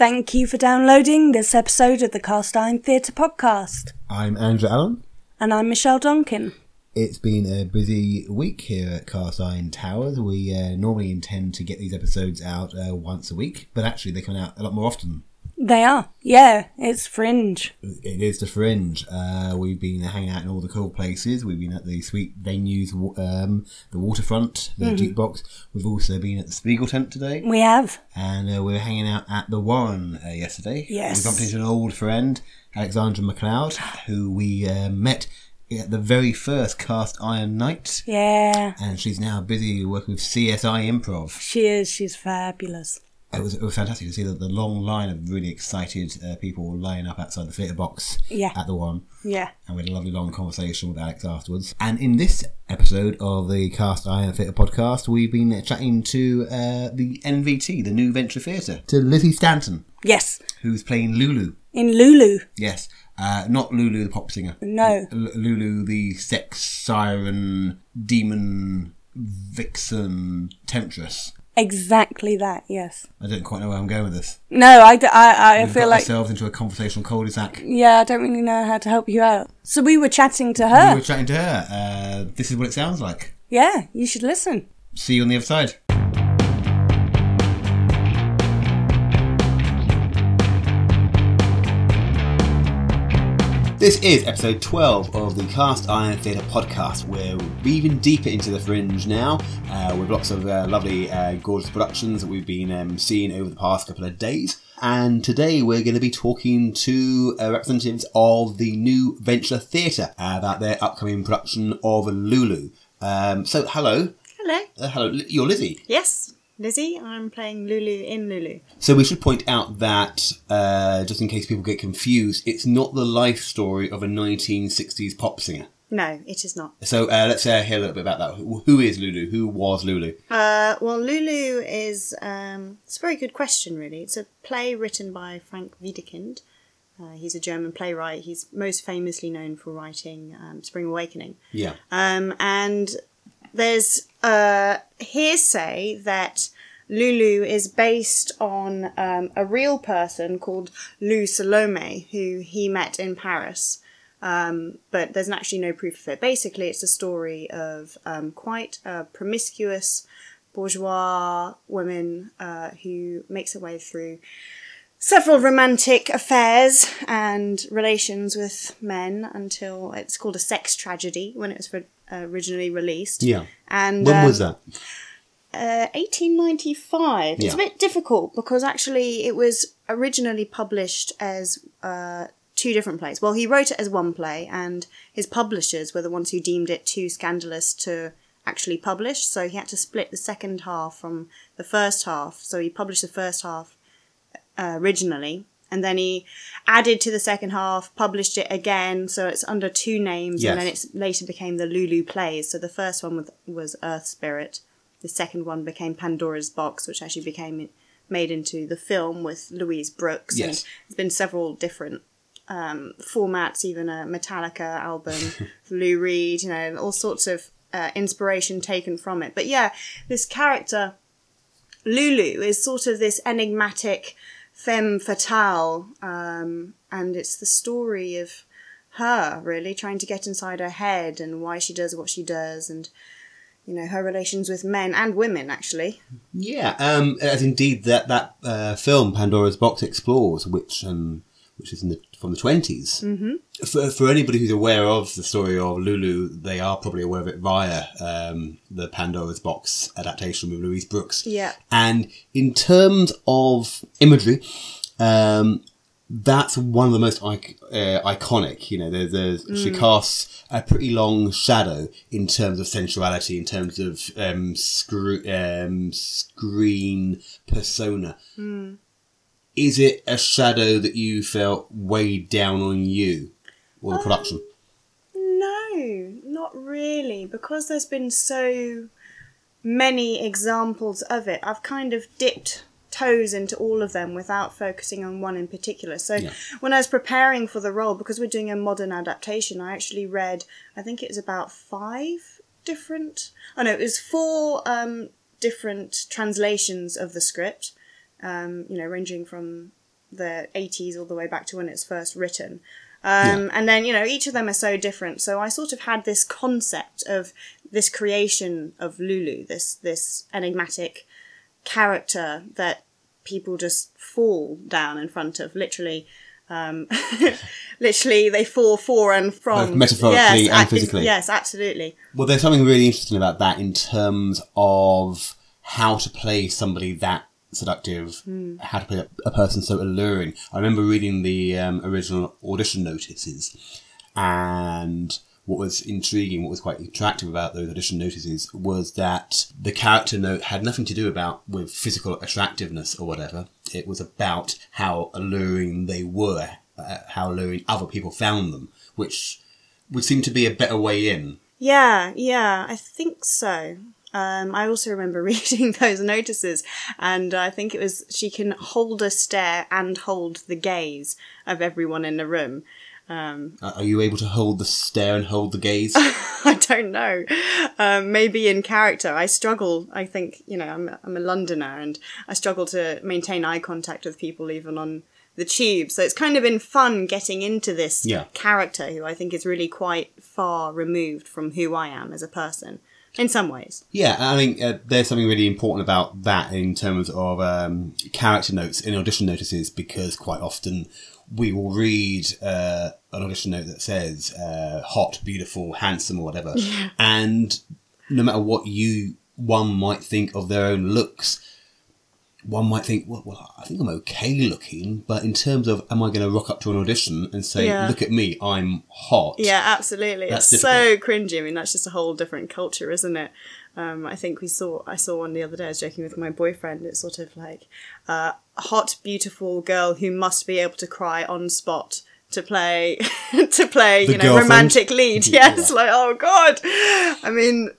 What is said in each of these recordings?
Thank you for downloading this episode of the Cast Iron Theatre podcast. I'm Andrew Allen. And I'm Michelle Donkin. It's been a busy week here at Cast Iron Towers. We uh, normally intend to get these episodes out uh, once a week, but actually they come out a lot more often. They are. Yeah, it's fringe. It is the fringe. Uh, we've been hanging out in all the cool places. We've been at the sweet venues, um, the waterfront, the Mm-hmm. jukebox. We've also been at the Spiegel tent today. We have. and uh, we were hanging out at the Warren uh, yesterday. Yes. We bumped into an old friend, Alexandra McLeod, who we uh, met at the very first Cast Iron Night, Yeah. and she's now busy working with CSI Improv. She is. She's fabulous. It was, it was fantastic to see the, the long line of really excited uh, people lining up outside the theatre box Yeah. at the one. Yeah. And we had a lovely long conversation with Alex afterwards. And in this episode of the Cast Iron Theatre podcast, we've been chatting to uh, the NVT, the New Venture Theatre, to Lizzie Stanton, Yes. who's playing Lulu. In Lulu. Yes, uh, not Lulu the pop singer. No. L- Lulu the sex siren, demon, vixen, temptress. Exactly that. Yes. I don't quite know where I'm going with this. No, I, We've feel got like. ourselves into a conversational cul-de-sac. Yeah, I don't really know how to help you out. So we were chatting to her. We were chatting to her. Uh, this is what it sounds like. Yeah, you should listen. See you on the other side. This is episode 12 of the Cast Iron Theatre podcast. We're even deeper into the fringe now uh, with lots of uh, lovely, uh, gorgeous productions that we've been um, seeing over the past couple of days. And today we're going to be talking to uh, representatives of the New Venture Theatre about their upcoming production of Lulu. Um, so, hello. Hello. Uh, hello, you're Lizzie. Yes, Lizzie. I'm playing Lulu in Lulu. So we should point out that, uh, just in case people get confused, it's not the life story of a 1960s pop singer. No, it is not. So uh, let's uh, hear a little bit about that. Who who is Lulu? Who was Lulu? Uh, well, Lulu is. Um, it's a very good question, really. It's a play written by Frank Wedekind. Uh, he's a German playwright. He's most famously known for writing um, Spring Awakening. Yeah. Um, and there's a hearsay that Lulu is based on um, a real person called Lou Salome, who he met in Paris. Um, but there's actually no proof of it. Basically, it's a story of um, quite a promiscuous bourgeois woman uh, who makes her way through several romantic affairs and relations with men until it's called a sex tragedy when it was re- originally released. Yeah. And When um, was that? Uh, 1895. It's Yeah. a bit difficult because actually it was originally published as uh, two different plays. Well, he wrote it as one play, and his publishers were the ones who deemed it too scandalous to actually publish. So he had to split the second half from the first half. So he published the first half uh, originally. And then he added to the second half, published it again, so it's under two names, Yes. and then it later became the Lulu Plays. So the first one was, was Earth Spirit, the second one became Pandora's Box, which actually became made into the film with Louise Brooks. Yes. And there's been several different um, formats, even a Metallica album, Lou Reed, you know, all sorts of uh, inspiration taken from it. But yeah, this character, Lulu, is sort of this enigmatic femme fatale, um, and it's the story of her really trying to get inside her head and why she does what she does and you know her relations with men and women actually Yeah, um, as indeed that that uh, film Pandora's Box explores, which um, which is in the, from the 20s Mm-hmm. For for anybody who's aware of the story of Lulu, they are probably aware of it via um, the Pandora's Box adaptation with Louise Brooks. Yeah. and in terms of imagery. Um, that's one of the most uh, iconic. You know, there's, there's, she casts a pretty long shadow in terms of sensuality, in terms of um, scre- um, screen persona. Is it a shadow that you felt weighed down on you or the production? no not really because there's been so many examples of it i've kind of dipped toes into all of them without focusing on one in particular. So Yeah. when I was preparing for the role, because we're doing a modern adaptation, I actually read, I think it was about five different, oh no, it was four um, different translations of the script, um, you know, ranging from the 80s all the way back to when it's first written. Um, And then, you know, each of them are so different. So I sort of had this concept of this creation of Lulu, this, this enigmatic character that people just fall down in front of, literally. Um, literally, they fall for and from. Both metaphorically and ac- physically. Yes, absolutely. Well, there's something really interesting about that in terms of how to play somebody that seductive, how to play a, a person so alluring. I remember reading the um, original audition notices, and what was intriguing, what was quite attractive about those audition notices was that the character note had nothing to do about with physical attractiveness or whatever. It was about how alluring they were, uh, how alluring other people found them, which would seem to be a better way in. Yeah, yeah, I think so. Um, I also remember reading those notices, and I think it was she can hold a stare and hold the gaze of everyone in the room. Um, Uh, Are you able to hold the stare and hold the gaze? I don't know. Um, maybe in character, I struggle. I think you know I'm I'm a Londoner, and I struggle to maintain eye contact with people even on the tube. So it's kind of been fun getting into this Yeah. character who I think is really quite far removed from who I am as a person in some ways. Yeah, I think uh, there's something really important about that in terms of um, character notes in audition notices because quite often we will read uh, an audition note that says uh, hot, beautiful, handsome, or whatever, and no matter what you one might think of their own looks. One might think, well, well, I think I'm okay looking, but in terms of, am I going to rock up to an audition and say, Yeah. "Look at me, I'm hot"? Yeah, absolutely. That's it's so cringy. I mean, that's just a whole different culture, isn't it? Um, I think we saw. I saw one the other day. I was joking with my boyfriend. It's sort of like uh, hot, beautiful girl who must be able to cry on spot to play to play. The you know, girlfriend? romantic lead. Yes, like oh god. I mean,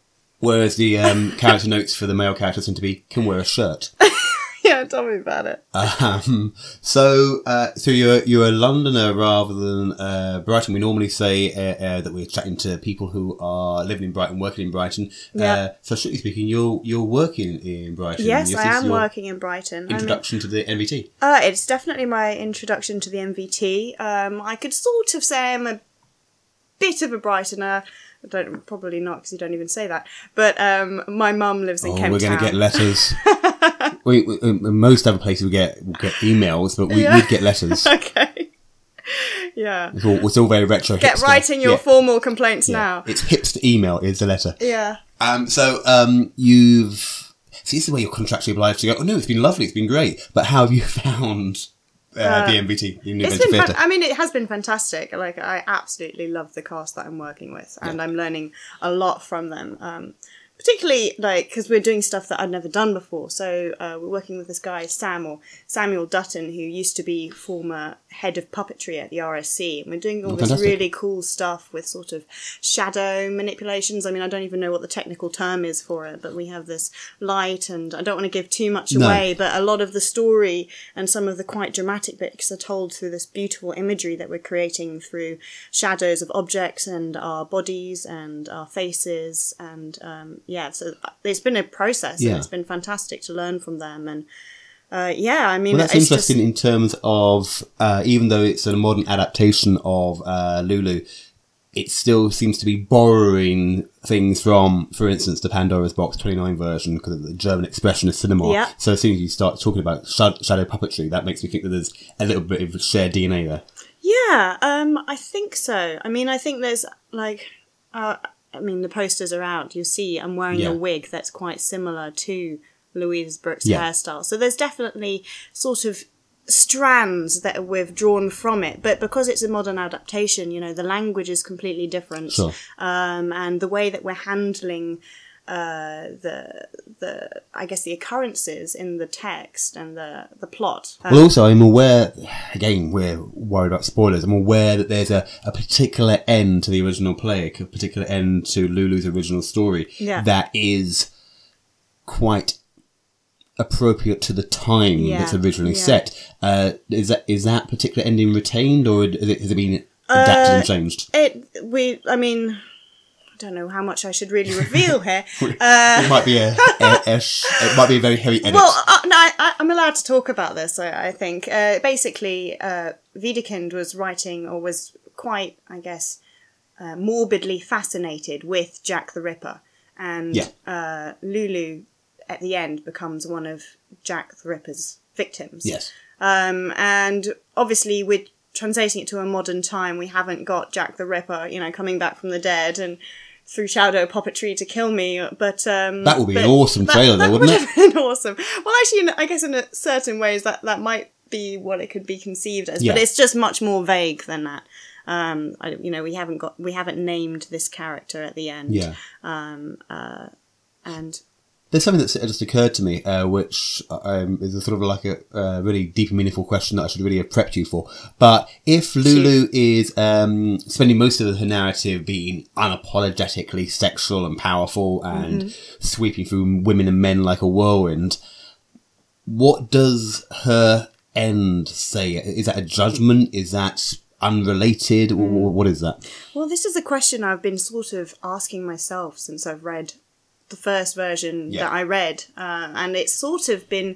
Whereas the um, character notes for the male characters seem to be can wear a shirt. yeah. Tell me about it. Um, so, uh, so you're you're a Londoner rather than uh, Brighton. We normally say uh, uh, that we're chatting to people who are living in Brighton, working in Brighton. Yeah. Uh, so, strictly speaking, you're you're working in Brighton. yes, I am working in Brighton. I mean, Introduction to the NVT. Uh, it's definitely my introduction to the NVT. Um, I could sort of say I'm a bit of a Brightoner. I don't probably not because you don't even say that. But um, my mum lives in Oh, we're going to get letters. we, we, in most other places we get we get emails, but we, Yeah. we'd get letters. okay. yeah. It's all, it's all very retro. Get hipster. writing your Yeah. formal complaints Yeah. now. It's hipster email is a letter. Yeah. Um, so um, you've see this is where you're contractually obliged to go. Oh no, it's been lovely, it's been great. But how have you found uh, the NVT, the New It's been. Fan- I mean, it has been fantastic. Like, I absolutely love the cast that I'm working with, and I'm learning a lot from them. Um, particularly like because we're doing stuff that I'd never done before. So uh, we're working with this guy Sam or Samuel Dutton, who used to be former head of puppetry at the RSC, and we're doing all this fantastic. really cool stuff with sort of shadow manipulations. I mean, I don't even know what the technical term is for it, but we have this light, and I don't want to give too much No. away, but a lot of the story and some of the quite dramatic bits are told through this beautiful imagery that we're creating through shadows of objects and our bodies and our faces and um, yeah so it's been a process Yeah. and it's been fantastic to learn from them and uh, yeah i mean Well, that's it's just- interesting in terms of uh, even though it's a modern adaptation of uh, Lulu, it still seems to be borrowing things from, for instance, the Pandora's Box 29 version because of the German expressionist cinema. Yeah. So as soon as you start talking about shad- shadow puppetry, that makes me think that there's a little bit of shared DNA there. Yeah, um, I think so. I mean, I think there's like, uh, I mean, the posters are out. You see, I'm wearing Yeah. a wig that's quite similar to Louise Brooks' Yeah. hairstyle. So there's definitely sort of strands that are withdrawn from it. But because it's a modern adaptation, you know, the language is completely different, Sure. um, and the way that we're handling. Uh, the the I guess the occurrences in the text and the the plot. Um, Well, also, I'm aware, again, we're worried about spoilers. I'm aware that there's a, a particular end to the original play, a particular end to Lulu's original story Yeah. that is quite appropriate to the time Yeah, that's originally yeah. set. Uh, is that is that particular ending retained, or is it, has it been adapted Uh, and changed? It we I mean don't know how much I should really reveal here. it might be a, a- a it might be a very heavy edit. Well, uh, no, I, I- I'm allowed to talk about this. I, I think uh, basically, uh, Wedekind was writing, or was quite, I guess, uh, morbidly fascinated with Jack the Ripper, and Yeah. uh, Lulu at the end becomes one of Jack the Ripper's victims. yes. Um, and obviously, with translating it to a modern time, we haven't got Jack the Ripper, you know, coming back from the dead and through shadow puppetry to kill me. But um, That would be an awesome trailer, though, wouldn't would it? have been awesome. Well, actually, I guess in a certain ways that that might be what it could be conceived as, Yeah. but it's just much more vague than that. Um, I, you know, we haven't got we haven't named this character at the end. Yeah. Um, uh, and There's something that's just occurred to me, uh, which um, is a sort of like a uh, really deep and meaningful question that I should really have prepped you for. But if Lulu is um, spending most of her narrative being unapologetically sexual and powerful and sweeping through women and men like a whirlwind, what does her end say? Is that a judgment? Is that unrelated? Or what is that? Well, this is a question I've been sort of asking myself since I've read the first version Yeah. that I read, uh, and it's sort of been,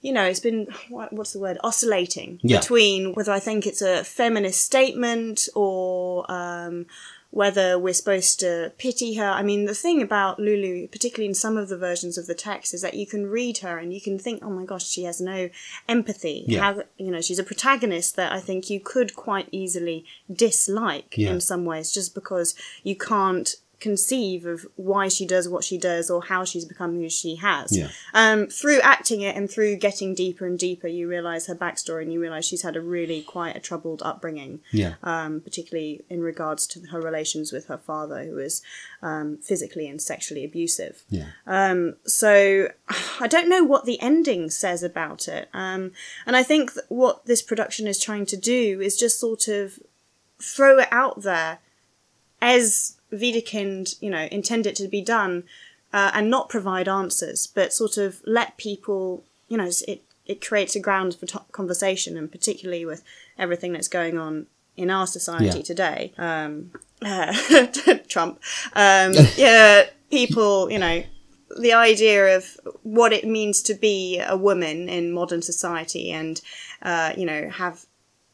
you know, it's been what, what's the word, oscillating Yeah. between whether I think it's a feminist statement or um, whether we're supposed to pity her. I mean, the thing about Lulu, particularly in some of the versions of the text, is that you can read her and you can think, oh my gosh, she has no empathy. Yeah. How, you know, she's a protagonist that I think you could quite easily dislike Yeah. in some ways, just because you can't conceive of why she does what she does or how she's become who she has. Yeah. Um, through acting it and through getting deeper and deeper, you realise her backstory and you realise she's had a really quite a troubled upbringing Yeah. um, particularly in regards to her relations with her father, who was um, physically and sexually abusive. Yeah. So I don't know what the ending says about it. Um, and I think that what this production is trying to do is just sort of throw it out there as Wedekind, you know, intend it to be done, uh, and not provide answers, but sort of let people, you know, it it creates a ground for to- conversation, and particularly with everything that's going on in our society Yeah. today, um, Trump, um, yeah, people, you know, the idea of what it means to be a woman in modern society, and uh, you know, have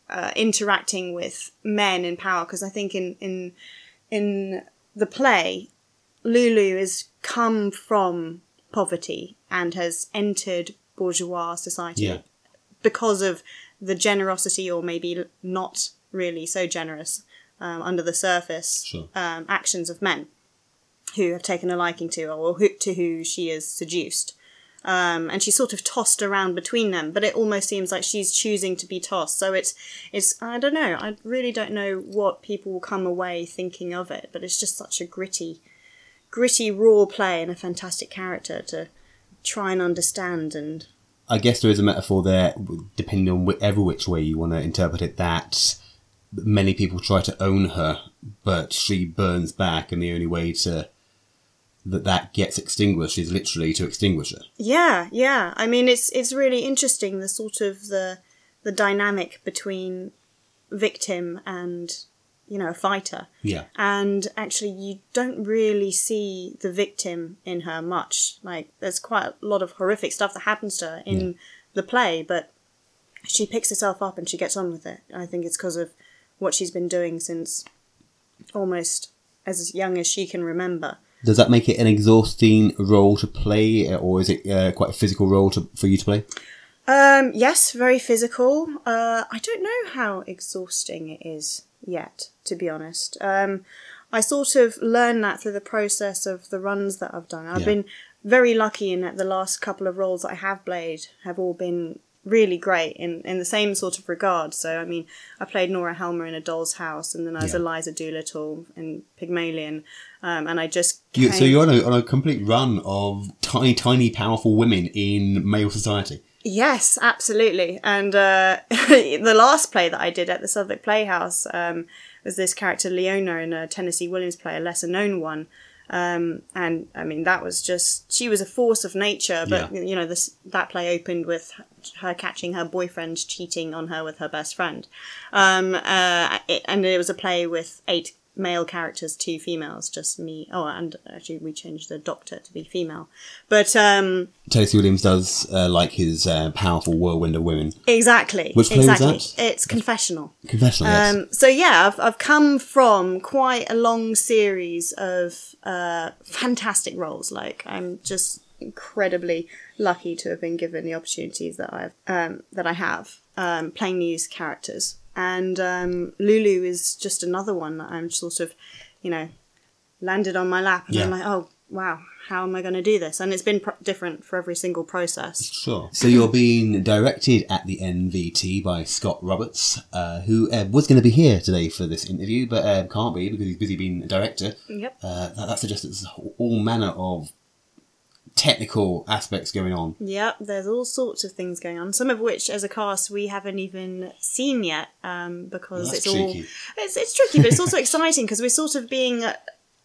uh, interacting with men in power, because I think in in in the play, Lulu has come from poverty and has entered bourgeois society Yeah. because of the generosity, or maybe not really so generous um, under the surface Sure. um, actions of men who have taken a liking to her or who, to who she is seduced. Um, and she's sort of tossed around between them, but it almost seems like she's choosing to be tossed. So it's, it's, I don't know, I really don't know what people will come away thinking of it, but it's just such a gritty, gritty, raw play and a fantastic character to try and understand. And I guess there is a metaphor there, depending on whichever which way you want to interpret it, that many people try to own her, but she burns back, and the only way to that that gets extinguished is literally to extinguish it. yeah, yeah, I mean, it's, it's really interesting the sort of the, the dynamic between victim and, you know, a fighter. Yeah, and actually you don't really see the victim in her much like there's quite a lot of horrific stuff that happens to her in Yeah. the play but she picks herself up and she gets on with it i think it's because of what she's been doing since almost as young as she can remember does that make it an exhausting role to play, or is it uh, quite a physical role to, for you to play? Um, yes, very physical. Uh, I don't know how exhausting it is yet, to be honest. Um, I sort of learned that through the process of the runs that I've done. I've Yeah. been very lucky in that the last couple of roles that I have played have all been really great in, in the same sort of regard. So, I mean, I played Nora Helmer in A Doll's House, and then I was Yeah. Eliza Doolittle in Pygmalion, um, and I just You, so you're on a, on a complete run of tiny, tiny, powerful women in male society. Yes, absolutely. And uh, the last play that I did at the Southwark Playhouse um, was this character Leona in a Tennessee Williams play, a lesser known one. Um, and I mean, that was just, she was a force of nature, but Yeah. you know, this, that play opened with her catching her boyfriend cheating on her with her best friend. Um, uh, it, and it was a play with eight male characters to females, just me. Oh, and actually, we changed the doctor to be female. But um, Tennessee Williams does uh, like his uh, powerful whirlwind of women. exactly, Which play was exactly, that? it's confessional. Confessional, yes. Um, so yeah, I've, I've come from quite a long series of uh, fantastic roles. Like I'm just incredibly lucky to have been given the opportunities that I've um, that I have um, playing these characters. And um, Lulu is just another one that I'm sort of, you know, landed on my lap, and I'm like, oh wow, how am I going to do this? And it's been pr- different for every single process. Sure. So you're being directed at the NVT by Scott Roberts, uh, who uh, was going to be here today for this interview, but uh, can't be because he's busy being a director. Yep. Uh, that, that suggests all manner of technical aspects going on. Yep, there's all sorts of things going on. Some of which, as a cast, we haven't even seen yet um, because That's it's all it's, it's tricky, but it's also exciting because we're sort of being uh,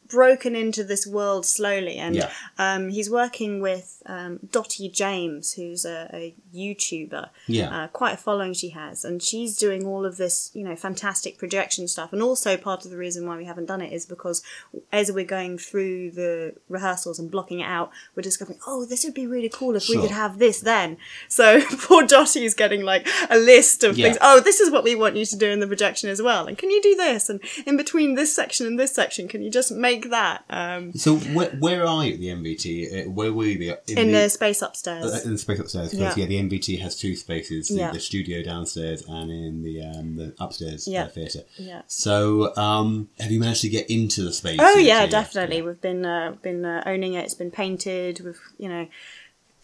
broken into this world slowly. And Yeah. um, he's working with um, Dottie James, who's a, a YouTuber. Yeah. Uh, quite a following she has, and she's doing all of this, you know, fantastic projection stuff. And also, part of the reason why we haven't done it is because as we're going through the rehearsals and blocking it out, we're discovering, oh, this would be really cool if we could have this then. So poor Dottie's getting like a list of Yeah. things. Oh, this is what we want you to do in the projection as well. And can you do this? And in between this section and this section, can you just make that? Um, So where, where are you at the NVT? Uh, where were you? The, in the space upstairs. uh, in the space upstairs, because yeah. Yeah. the NVT has two spaces: the, Yeah. the studio downstairs and in the um, the upstairs Yeah. uh, theatre. Yeah. So, um, have you managed to get into the space? Oh yeah, definitely. We've been uh, been uh, owning it. It's been painted. We've you know,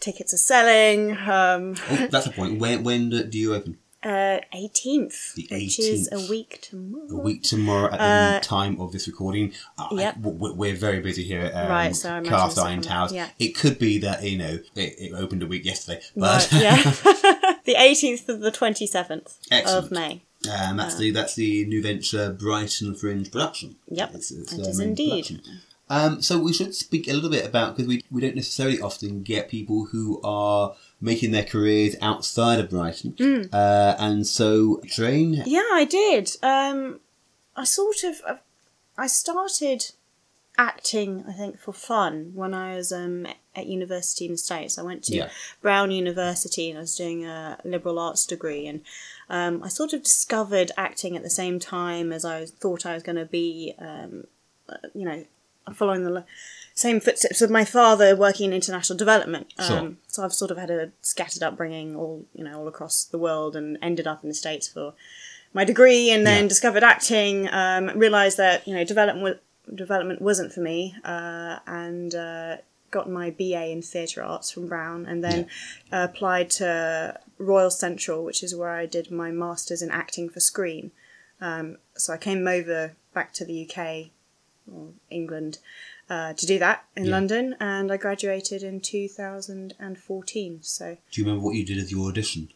tickets are selling. Um, Oh, that's a point. When when do you open? Uh, 18th, The which is 18th. a week tomorrow. A week tomorrow at Uh, the time of this recording. Uh, yep. w- We're very busy here at um, Right, so I Cast Iron Towers. yeah. It could be that you know it, it opened a week yesterday, but Right, yeah. the 18th to the 27th Excellent. of May. Um, that's the that's the new venture Brighton Fringe production. Yep, it's, it's it their is indeed. production. Um, so we should speak a little bit about because we we don't necessarily often get people who are making their careers outside of Brighton, Hmm. uh, and so train. Yeah, I did. Um, I sort of, uh, I started acting, I think, for fun when I was um, at university in the States. I went to Yeah. Brown University and I was doing a liberal arts degree, and um, I sort of discovered acting at the same time as I thought I was going to be, um, uh, you know, following the same footsteps of my father working in international development. Um, Sure. So I've sort of had a scattered upbringing all, you know, all across the world and ended up in the States for my degree and then Yeah. discovered acting, um, realized that, you know, development, development wasn't for me, uh, and, uh, got my BA in theatre arts from Brown and then uh, applied to Royal Central, which is where I did my master's in acting for screen. Um, so I came over back to the UK or England uh, to do that in Yeah. London, and I graduated in 2014. So, Do you remember what you did as your audition?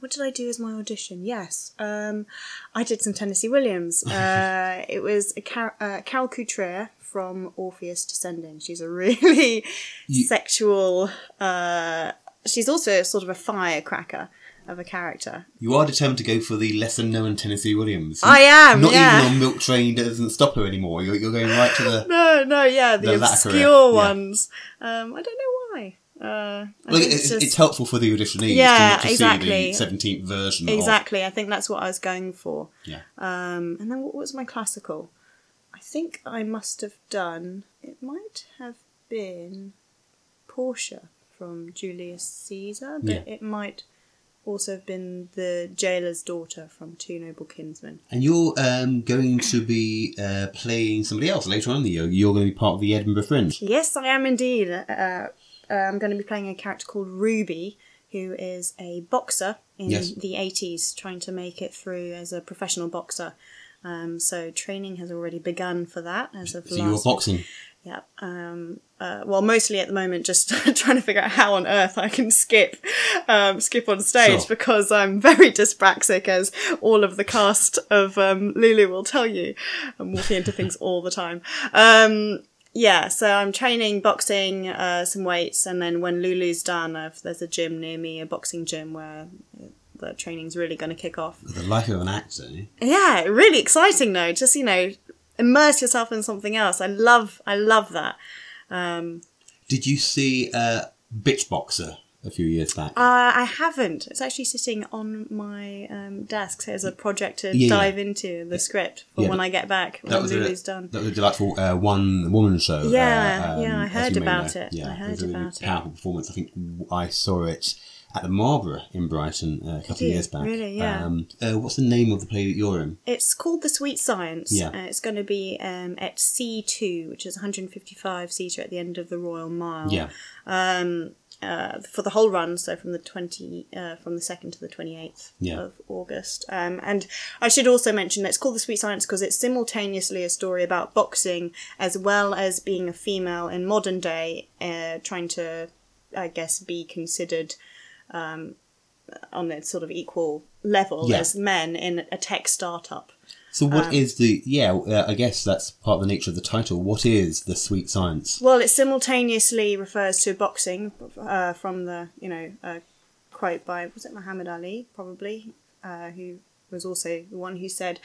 what did I do as my audition? Yes, um, I did some Tennessee Williams. Uh, it was a Car- uh, Carol Cutrere from Orpheus Descending. She's a really You- sexual. Uh, she's also sort of a firecracker of a character. You are determined to go for the lesser known Tennessee Williams. I am, Not yeah. even on Milk Train doesn't stop her anymore. You're, you're going right to the. No, no, yeah, the, The obscure career, yeah. ones. Um, I don't know why. Uh, Well, it's, it's it's, helpful for the auditionees Yeah, to just exactly. see the 17th version of. Exactly. I think that's what I was going for. Yeah. Um, and then what was my classical? I think I must have done. It might have been Portia from Julius Caesar, but Yeah. it might also have been the jailer's daughter from Two Noble Kinsmen. And you're um, going to be uh, playing somebody else later on in the year. You're going to be part of the Edinburgh Fringe. Yes, I am indeed. Uh, uh, I'm going to be playing a character called Ruby, who is a boxer in Yes. the 80s, trying to make it through as a professional boxer. Um, so training has already begun for that as of So last. you're boxing. Yeah. Um, uh, well, mostly at the moment, just trying to figure out how on earth I can skip, um, skip on stage Sure. because I'm very dyspraxic, as all of the cast of um, Lulu will tell you. I'm walking into things all the time. Um, yeah, so I'm training boxing, uh, some weights, and then when Lulu's done, I've, there's a gym near me, a boxing gym where the training's really going to kick off. The life of an actor. Yeah, really exciting though. Just you know, immerse yourself in something else. I love, I love that. Um, Did you see uh, Bitch Boxer a few years back? uh, I haven't. It's actually sitting on my um, desk as a project to Yeah, yeah. dive into the script for Yeah. when I get back when that was Lulu's a, done. That was a delightful uh, one woman show. Yeah, uh, yeah, I heard about know. it. Yeah, I it was heard a really about it. powerful performance. I think I saw it at the Marlborough in Brighton uh, a couple of years back. Really? Yeah. Um, uh, what's the name of the play that you're in? It's called The Sweet Science. Yeah. Uh, it's going to be um, at C2, which is 155 seater at the end of the Royal Mile. Yeah. Um, uh, for the whole run, so from the 20, uh, from the 2nd to the 28th Yeah. of August. Um, and I should also mention that it's called The Sweet Science because it's simultaneously a story about boxing as well as being a female in modern day, uh, trying to, I guess, be considered um, on a sort of equal level Yeah. as men in a tech startup. So Um, what is the yeah? Uh, I guess that's part of the nature of the title. What is the sweet science? Well, it simultaneously refers to boxing uh, from the, you know, uh, quote by, was it Muhammad Ali, probably, uh, who was also the one who said,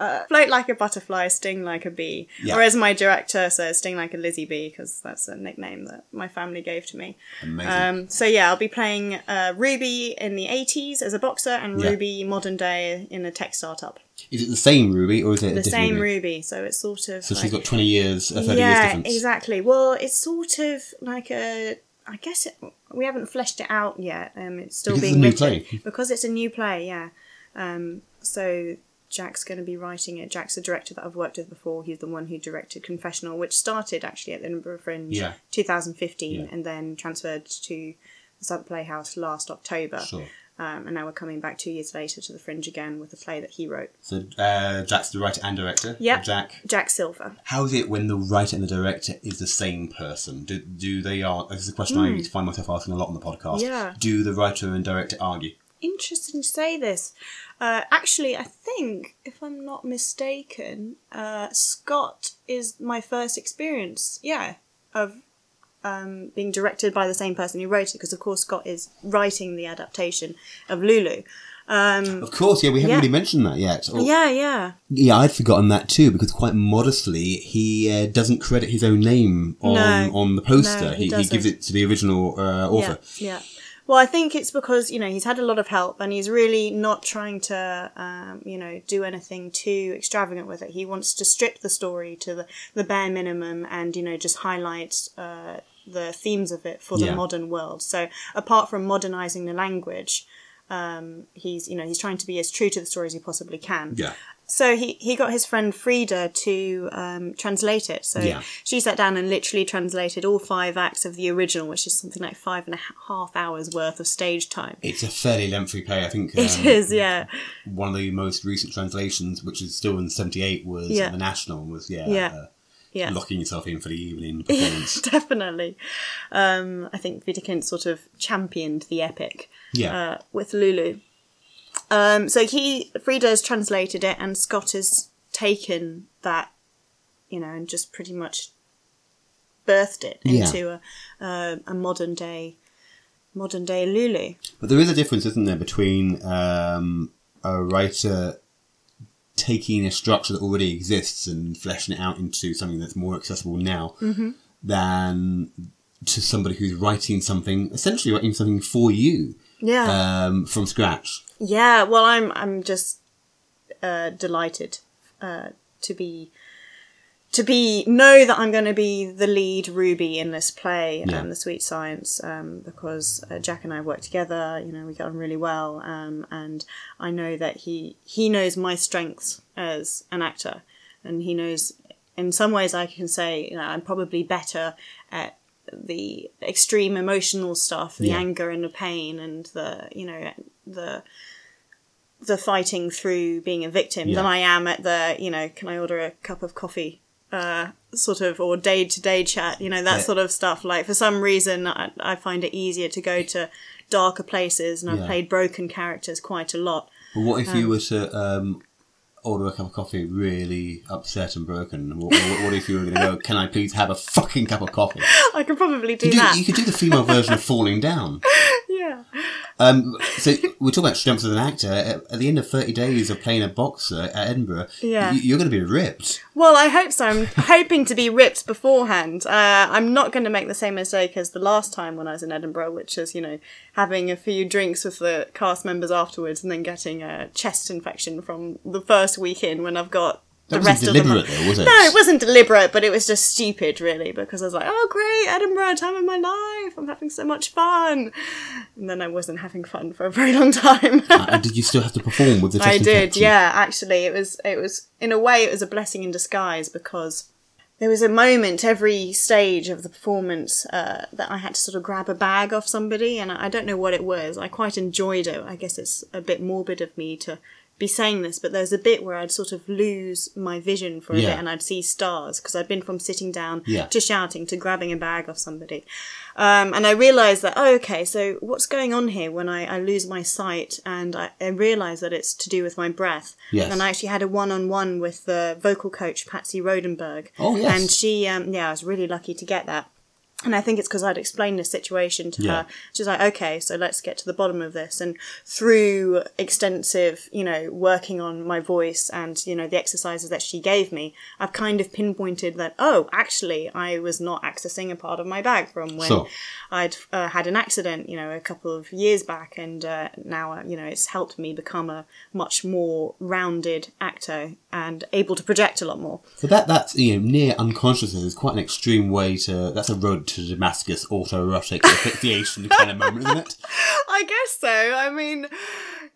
uh, float like a butterfly, sting like a bee. Yeah. Or as my director says, sting like a Lizzie bee, because that's a nickname that my family gave to me. Amazing. Um, so yeah, I'll be playing uh, Ruby in the 80s as a boxer and Yeah. Ruby modern day in a tech startup. is it the same Ruby or is it The same Ruby? Ruby, so it's sort of So like, she's got twenty years, uh, thirty years yeah, difference. exactly. Well, it's sort of like a. I guess it, we haven't fleshed it out yet. Um, it's still Because it's being a new written play. because it's a new play. Yeah. Um, so Jack's going to be writing it. Jack's a director that I've worked with before. He's the one who directed Confessional, which started actually at the Edinburgh Fringe, Yeah. 2015, Yeah. and then transferred to the Southwark Playhouse last October. Sure. Um, and now we're coming back two years later to the Fringe again with a play that he wrote. So uh, Jack's the writer and director. Yeah, Jack. Jack Silver. How is it when the writer and the director is the same person? Do, do they are? This is a question I find myself asking a lot on the podcast. Hmm. Yeah. Do the writer and director argue? Interesting to say this. Uh, actually, I think, if I'm not mistaken, uh, Scott is my first experience, yeah, of um, being directed by the same person who wrote it, because of course Scott is writing the adaptation of Lulu. Um, Of course, yeah. We haven't Yeah. really mentioned that yet. Or- yeah, yeah. Yeah, I'd forgotten that too because quite modestly he uh, doesn't credit his own name on No. on the poster. No, he he, he gives it to the original uh, author. Yeah, yeah. Well, I think it's because you know he's had a lot of help, and he's really not trying to, um, you know, do anything too extravagant with it. He wants to strip the story to the, the bare minimum, and you know, just highlight uh, the themes of it for the Yeah. modern world. So, apart from modernizing the language, um, he's you know he's trying to be as true to the story as he possibly can. Yeah. So he, he got his friend Frida to um, translate it. So Yeah. she sat down and literally translated all five acts of the original, which is something like five and a half hours worth of stage time. It's a fairly lengthy play. I think um, It is, yeah, one of the most recent translations, which is still in '78, was Yeah. the National. Was yeah, Yeah. Uh, yeah, locking yourself in for the evening performance. definitely. Um, I think Wittgenstein sort of championed the epic yeah. uh, with Lulu. Um, so he Frida has translated it, and Scott has taken that, you know, and just pretty much birthed it Yeah. into a, a, a modern day, modern day Lulu. But there is a difference, isn't there, between um, a writer taking a structure that already exists and fleshing it out into something that's more accessible now Mm-hmm. than to somebody who's writing something, essentially writing something for you Yeah, um, from scratch. yeah. Well, I'm I'm just uh, delighted uh, to be to be know that I'm going to be the lead Ruby in this play, Yeah. um, the Sweet Science, um, because uh, Jack and I work together. You know, we get on really well, um, and I know that he he knows my strengths as an actor, and he knows. In some ways, I can say you know I'm probably better at the extreme emotional stuff, the Yeah. anger and the pain, and the you know the the fighting through being a victim than I am at the you know can I order a cup of coffee? Uh, sort of or day to day chat you know that Yeah. sort of stuff. Like for some reason I, I find it easier to go to darker places and I've played broken characters quite a lot. But what if you were to um, order a cup of coffee really upset and broken? What, what, what if you were going to go, can I please have a fucking cup of coffee? I could probably do You, do, that you could do the female version of falling down. yeah Um, so we're talking about jumps as an actor. At, at the end of 30 days of playing a boxer at Edinburgh, Yeah. you, you're going to be ripped. Well, I hope so. I'm hoping to be ripped beforehand. Uh, I'm not going to make the same mistake as the last time when I was in Edinburgh, which is, you know, having a few drinks with the cast members afterwards and then getting a chest infection from the first week in when I've got That the rest of the month. though, was it? No, it wasn't deliberate, but it was just stupid, really, because I was like, oh, great, Edinburgh, time of my life. I'm having so much fun. And then I wasn't having fun for a very long time. Uh, and did you still have to perform with the I did, yeah. Actually, it was it was in a way it was a blessing in disguise because there was a moment every stage of the performance uh, that I had to sort of grab a bag off somebody, and I don't know what it was. I quite enjoyed it. I guess it's a bit morbid of me to be saying this, but there's a bit where I'd sort of lose my vision for a Yeah. bit, and I'd see stars because I'd been from sitting down Yeah. to shouting to grabbing a bag off somebody. Um, and I realised that, oh, okay, so what's going on here when I, I lose my sight? And I, I realised that it's to do with my breath. Yes. And I actually had a one on one with the vocal coach, Patsy Rodenburg. Oh, yes. And she, um, yeah, I was really lucky to get that. And I think it's because I'd explained this situation to Yeah. her. She's like, okay, so let's get to the bottom of this. And through extensive, you know, working on my voice and, you know, the exercises that she gave me, I've kind of pinpointed that, oh, actually, I was not accessing a part of my bag from when Sure. I'd uh, had an accident, you know, a couple of years back. And uh, now, uh, you know, it's helped me become a much more rounded actor and able to project a lot more. So that that's you know near unconsciousness is quite an extreme way to. That's a road to Damascus autoerotic asphyxiation kind of moment, isn't it? I guess so. I mean,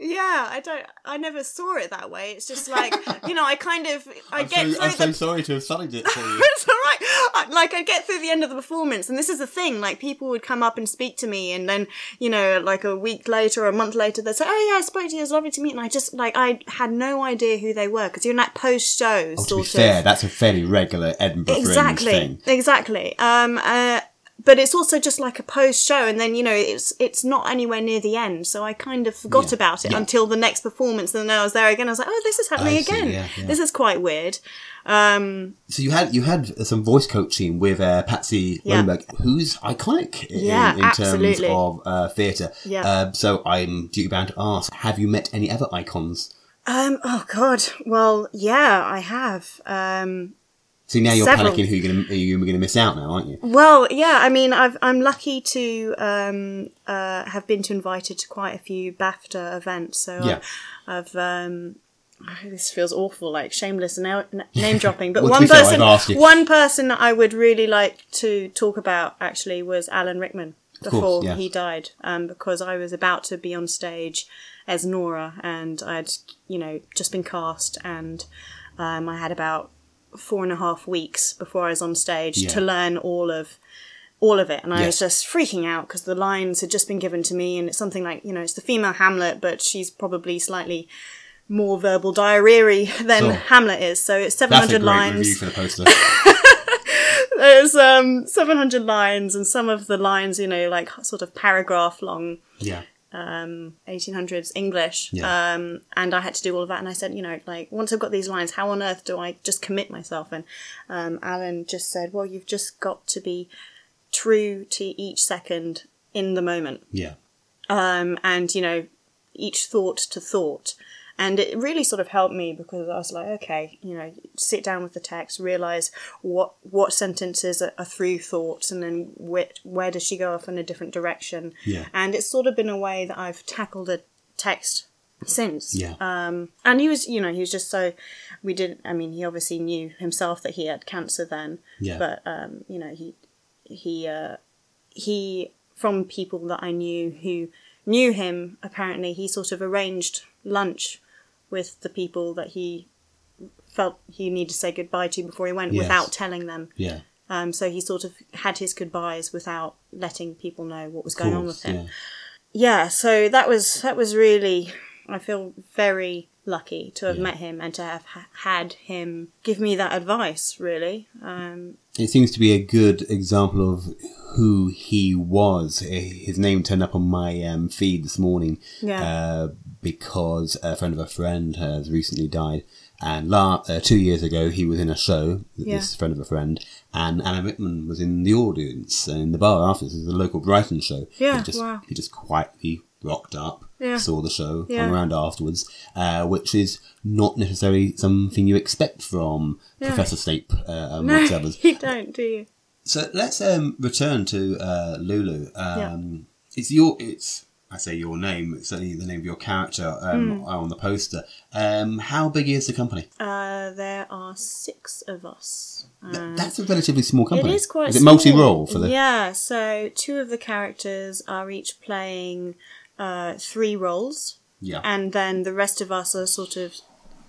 yeah, I don't. I never saw it that way. It's just like you know, I kind of I I'm, get so, through I'm so sorry to have sullied it for you. it's all right. Like I get through the end of the performance, and this is the thing. Like people would come up and speak to me, and then you know, like a week later or a month later, they'd say, "Oh yeah, I spoke to you. It was lovely to meet." And I just like I had no idea who they were because you're in that post show Oh, to be fair, of that's a fairly regular Edinburgh exactly thing. exactly um uh but it's also just like a post show and then you know it's it's not anywhere near the end so i kind of forgot Yeah, about it yeah. until the next performance and then i was there again i was like oh this is happening I again yeah, yeah. this is quite weird um So you had you had some voice coaching with uh, Patsy Yeah. Rodenburg, who's iconic in, Yeah, in terms absolutely. of uh, theatre. Yeah. Uh, so I'm duty bound to ask: Have you met any other icons? um oh god well yeah i have um So now you're Several. panicking who you're going to you're going to miss out now, aren't you? Well, yeah, I mean, I've, I'm lucky to um, uh, have been to invited to quite a few BAFTA events. So Yeah. I've, I've um, oh, this feels awful, like shameless na- name dropping. But Well, one fair, person, you. one person that I would really like to talk about actually was Alan Rickman course, before he died, um, because I was about to be on stage as Nora, and I'd, you know, just been cast, and um, I had about four and a half weeks before I was on stage Yeah. to learn all of all of it and I was just freaking out because the lines had just been given to me and it's something like you know it's the female Hamlet but she's probably slightly more verbal diarrhea than Sure. Hamlet is so it's That's a 700 great lines for the poster. there's um 700 lines and some of the lines you know like sort of paragraph long yeah. 1800s English. Yeah. Um, and I had to do all of that. And I said, you know, like, once I've got these lines, how on earth do I just commit myself? And um, Alan just said, well, you've just got to be true to each second in the moment. Yeah. Um, and, you know, each thought to thought. And it really sort of helped me because I was like, okay, you know, sit down with the text, realize what what sentences are, are through thoughts, and then where, where does she go off in a different direction. Yeah. And it's sort of been a way that I've tackled a text since. Yeah. Um, and he was, you know, he was just so. We didn't. I mean, he obviously knew himself that he had cancer then. Yeah. But um, you know, he he uh, he from people that I knew who knew him. Apparently, he sort of arranged lunch with the people that he felt he needed to say goodbye to before he went Yes. without telling them. Yeah. Um, so he sort of had his goodbyes without letting people know what was going on with him yeah. yeah so that was that was really i feel very lucky to have Yeah. met him and to have ha- had him give me that advice really um It seems to be a good example of who he was. Eh, His name turned up on my um, feed this morning Yeah. uh, because a friend of a friend has recently died. And la- uh, two years ago, he was in a show, Yeah. this friend of a friend, and Alan Rickman was in the audience in the bar after. This is a local Brighton show. Yeah, He just, wow. he just quietly rocked up, Yeah. saw the show, Yeah. hung around afterwards, uh, which is not necessarily something you expect from Yeah. Professor Snape, uh, No, amongst others. you don't, do you? So let's um, return to uh, Lulu. Um, It's your, it's I say your name. It's certainly the name of your character um, Hmm. on the poster. Um, how big is the company? Uh, there are six of us. Th- That's a relatively small company. It is quite. Is it multi-role for the? Yeah, so two of the characters are each playing uh, three roles, Yeah. and then the rest of us are sort of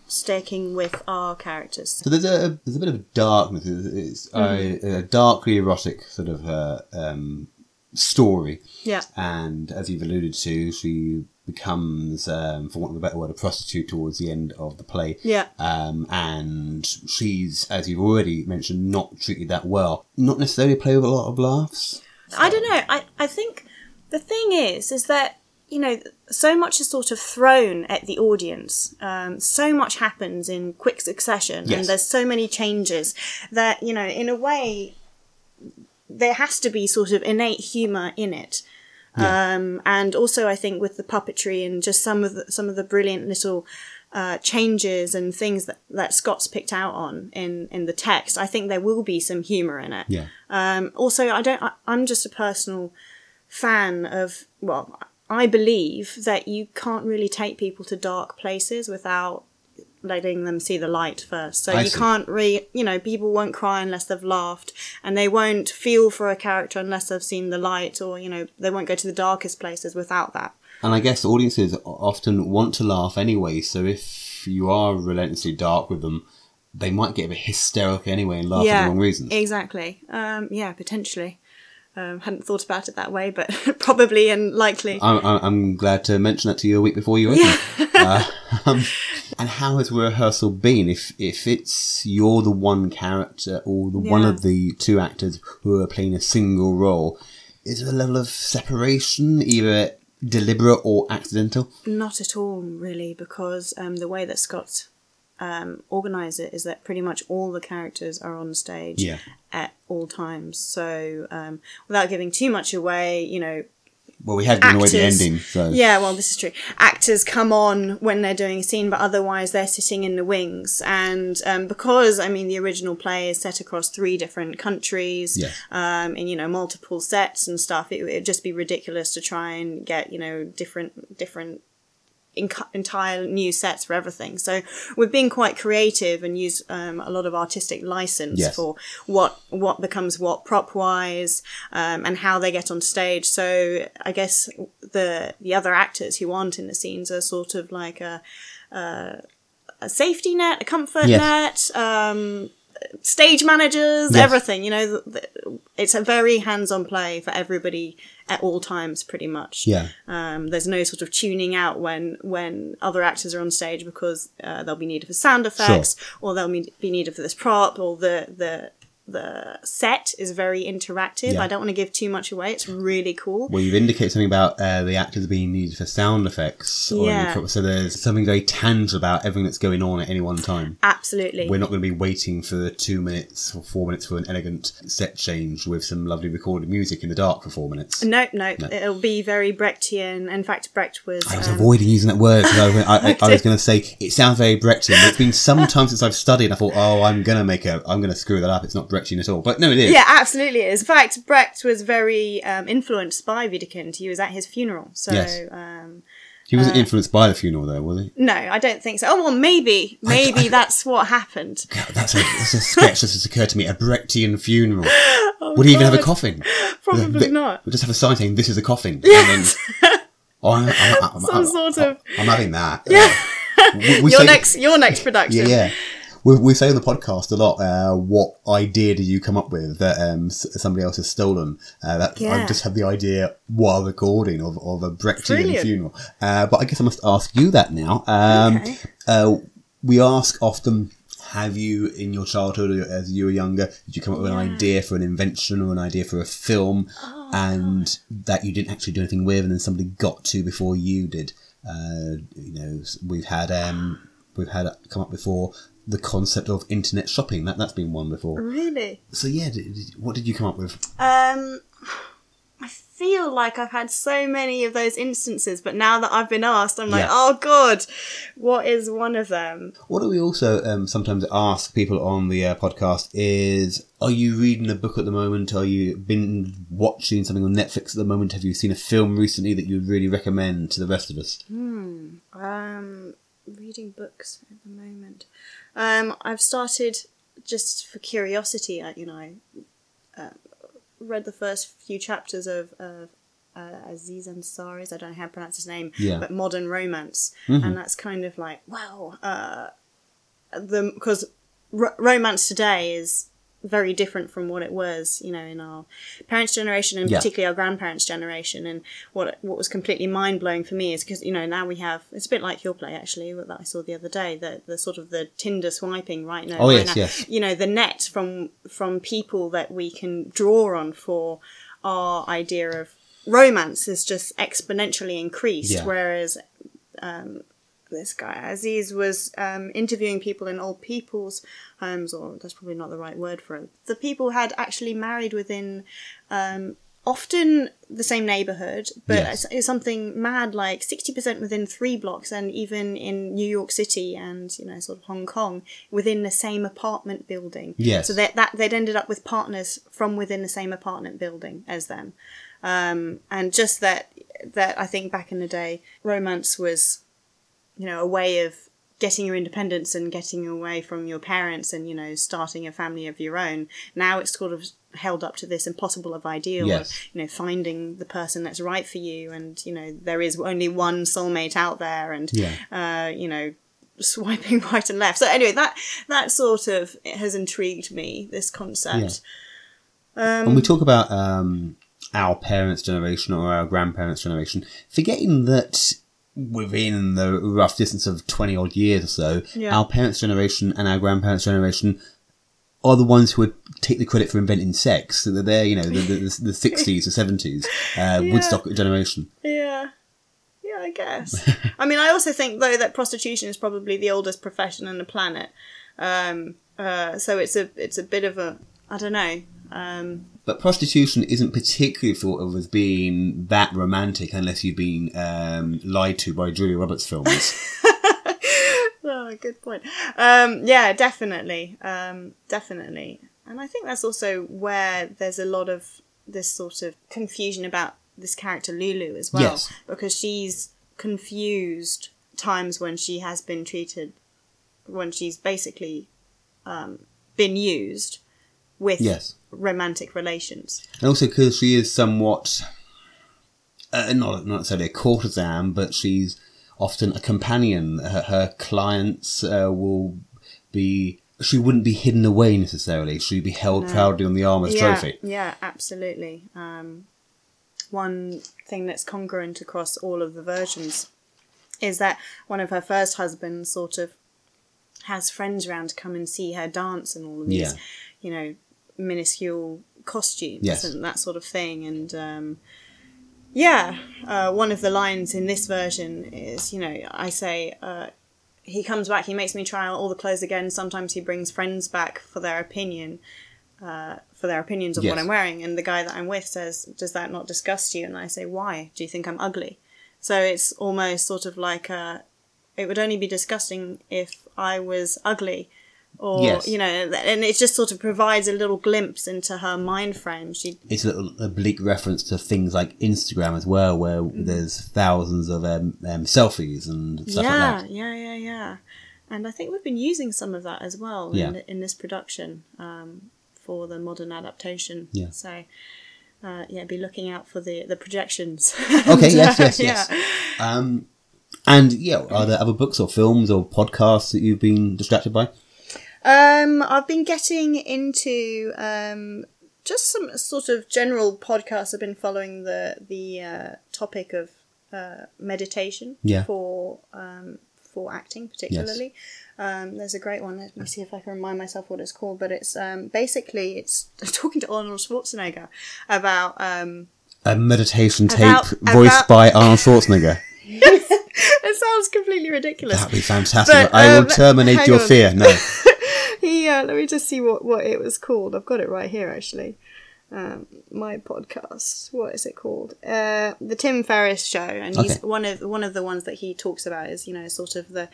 sticking with our characters. So there's a there's a bit of darkness. It's, it's Mm-hmm. a, a darkly erotic sort of uh, um, story, Yeah, and as you've alluded to, she becomes, um, for want of a better word, a prostitute towards the end of the play. yeah, Um, and she's, as you've already mentioned, not treated that well. Not necessarily a play with a lot of laughs. I don't know. I, I think the thing is, is that, you know, so much is sort of thrown at the audience. Um, so much happens in quick succession, Yes. and there's so many changes that, you know, in a way, there has to be sort of innate humour in it. Um, and also, I think with the puppetry and just some of the, some of the brilliant little uh, changes and things that, that Scott's picked out on in, in the text, I think there will be some humour in it. Yeah. Um, also, I don't. I, I'm just a personal fan of. Well, I believe that you can't really take people to dark places without letting them see the light first. So I you see. can't really, you know, people won't cry unless they've laughed, and they won't feel for a character unless they've seen the light, or you know, they won't go to the darkest places without that. And I guess audiences often want to laugh anyway, so if you are relentlessly dark with them, they might get a bit hysterical anyway and laugh for the wrong reasons. exactly. Um, yeah, potentially. Um, hadn't thought about it that way, but probably and likely. I'm, I'm- glad to mention that to you a week before you open. uh, um, and how has rehearsal been? If if it's you're the one character or the one of the two actors who are playing a single role, is there a level of separation, either deliberate or accidental? Not at all, really, because um, the way that Scott um, organised it is that pretty much all the characters are on stage Yeah. at all times. So, um, without giving too much away, you know, Well, we have given away the ending, so yeah, well, this is true. Actors come on when they're doing a scene, but otherwise they're sitting in the wings. And um, because, I mean, the original play is set across three different countries Yeah. um, and, you know, multiple sets and stuff, it would just be ridiculous to try and get, you know, different, different inc- entire new sets for everything. So we've been quite creative and used um, a lot of artistic license Yes. for what what becomes what prop wise um, and how they get on stage. So I guess the the other actors who aren't in the scenes are sort of like a a, a safety net, a comfort Yes. net. Um, stage managers Yes. everything you know it's a very hands-on play for everybody at all times pretty much yeah. um, there's no sort of tuning out when when other actors are on stage because uh, they'll be needed for sound effects or they'll be be needed for this prop or the the the set is very interactive. Yeah. I don't want to give too much away. It's really cool. Well, you've indicated something about uh, the actors being needed for sound effects. or any Yeah. pro- so there's something very tangible about everything that's going on at any one time. Absolutely. We're not going to be waiting for two minutes or four minutes for an elegant set change with some lovely recorded music in the dark for four minutes. Nope, nope. It'll be very Brechtian. In fact, Brecht was. I was um, avoiding using that word because I, I, I, I was going to say it sounds very Brechtian. It's been some time since I've studied. I thought, oh, I'm going to make a, I'm going to screw that up. It's not Brechtian at all. But no, it is. Yeah, absolutely it is. In fact, Brecht was very um, influenced by Wedekind. He was at his funeral. So, Yes. um, He wasn't influenced by the funeral, though, was he? no, I don't think so. Oh, well, maybe. Maybe that's what happened. God, that's a, that's a sketch that has occurred to me. A Brechtian funeral. Would he even have a coffin? Probably not. We'll just have a sign saying, this is a coffin. Yes. And then, oh, I'm, I'm, I'm, Some sort of- I'm having that. Yeah. we, we Your next, your next production. Yeah, yeah. We, we say on the podcast a lot, uh, what idea did you come up with that um, somebody else has stolen? Uh, that Yeah. I just had the idea while recording of, of a Brechtian Brilliant. funeral. Uh, but I guess I must ask you that now. Um, Okay. uh, we ask often, have you, in your childhood, or as you were younger, did you come up with an idea for an invention or an idea for a film, Oh, and that you didn't actually do anything with, and then somebody got to before you did? Uh, you know, we've had um, we've had come up before the concept of internet shopping. That that's been one before. Really? So yeah, did, did- what did you come up with? Um, I feel like I've had so many of those instances, but now that I've been asked, I'm like, Yeah. oh god, what is one of them? What do we also um, sometimes ask people on the uh, podcast is, are you reading a book at the moment? Are you been watching something on Netflix at the moment? Have you seen a film recently that you would really recommend to the rest of us? Um, reading books at the moment. Um, I've started just for curiosity. I, you know, I uh, read the first few chapters of. of uh, Aziz Ansari's, I don't know how to pronounce his name, Yeah. but modern romance, and that's kind of like wow, uh, the because r- romance today is very different from what it was, you know, in our parents' generation and Yeah. particularly our grandparents' generation. And what what was completely mind blowing for me is because you know now we have it's a bit like your play actually that I saw the other day the the sort of the Tinder swiping right now. Oh, right yes, now. yes. You know the net from from people that we can draw on for our idea of romance has just exponentially increased, Yeah. whereas um, this guy Aziz was um, interviewing people in old people's homes, or that's probably not the right word for it. The people had actually married within um, often the same neighborhood, but Yes. it's, it's something mad like sixty percent within three blocks, and even in New York City and you know sort of Hong Kong within the same apartment building. Yes. So that that they'd ended up with partners from within the same apartment building as them um, and just that that I think back in the day, romance was, you know, a way of getting your independence and getting away from your parents and you know starting a family of your own. Now it's sort of held up to this impossible of ideal Yes. of you know finding the person that's right for you and you know there is only one soulmate out there and Yeah. uh, you know swiping right and left so anyway that that sort of has intrigued me this concept when we talk about um, our parents' generation or our grandparents' generation, forgetting that within the rough distance of 20 odd years or so, Yeah. our parents' generation and our grandparents' generation are the ones who would take the credit for inventing sex. So they're, you know, the, the, the 60s, the 70s, uh, Woodstock generation. Yeah. Yeah, I guess. I mean, I also think though that prostitution is probably the oldest profession on the planet. Um, uh, so it's a it's a bit of a I don't know. Um, But prostitution isn't particularly thought of as being that romantic unless you've been um, lied to by Julia Roberts films. oh, good point. Um, yeah, definitely, um, definitely. And I think that's also where there's a lot of this sort of confusion about this character Lulu as well, Yes. because she's confused times when she has been treated, when she's basically um, been used with Yes. Romantic relations. And also because she is somewhat, uh, not, not necessarily a courtesan, but she's often a companion. Her, her clients uh, will be, she wouldn't be hidden away necessarily. She'd be held proudly on the arm as yeah, trophy. Yeah, absolutely. Um, one thing that's congruent across all of the versions is that one of her first husbands sort of has friends around to come and see her dance and all of these, Yeah. you know, minuscule costumes Yes. and that sort of thing. And um, yeah, uh, one of the lines in this version is, you know, I say, uh, he comes back, he makes me try all the clothes again. Sometimes he brings friends back for their opinion, uh, for their opinions of Yes. what I'm wearing. And the guy that I'm with says, Does that not disgust you? And I say, Why? Do you think I'm ugly? So it's almost sort of like a, it would only be disgusting if I was ugly. Or, Yes. you know, and it just sort of provides a little glimpse into her mind frame. She It's a little oblique reference to things like Instagram as well, where there's thousands of um, um, selfies and stuff yeah, like that. yeah, yeah, yeah. Yeah. And I think we've been using some of that as well Yeah. in, in this production um, for the modern adaptation. Yeah. So, uh, yeah, be looking out for the the projections. Okay, And, yes, uh, yes, yes. Um, and yeah, are there other books or films or podcasts that you've been distracted by? Um, I've been getting into um, just some sort of general podcasts. I've been following the the uh, topic of uh, meditation Yeah. for um, for acting, particularly. Um, there's a great one. Let me see if I can remind myself what it's called. But it's um, basically it's talking to Arnold Schwarzenegger about um, A meditation tape About- voiced about- by Arnold Schwarzenegger. it sounds completely ridiculous. That'd be fantastic. But, I will um, terminate your on. fear. No. he uh, let me just see what what it was called. I've got it right here actually. um, my podcast. What is it called? Uh, the Tim Ferriss Show, and he's one of one of the ones that he talks about is you know sort of the.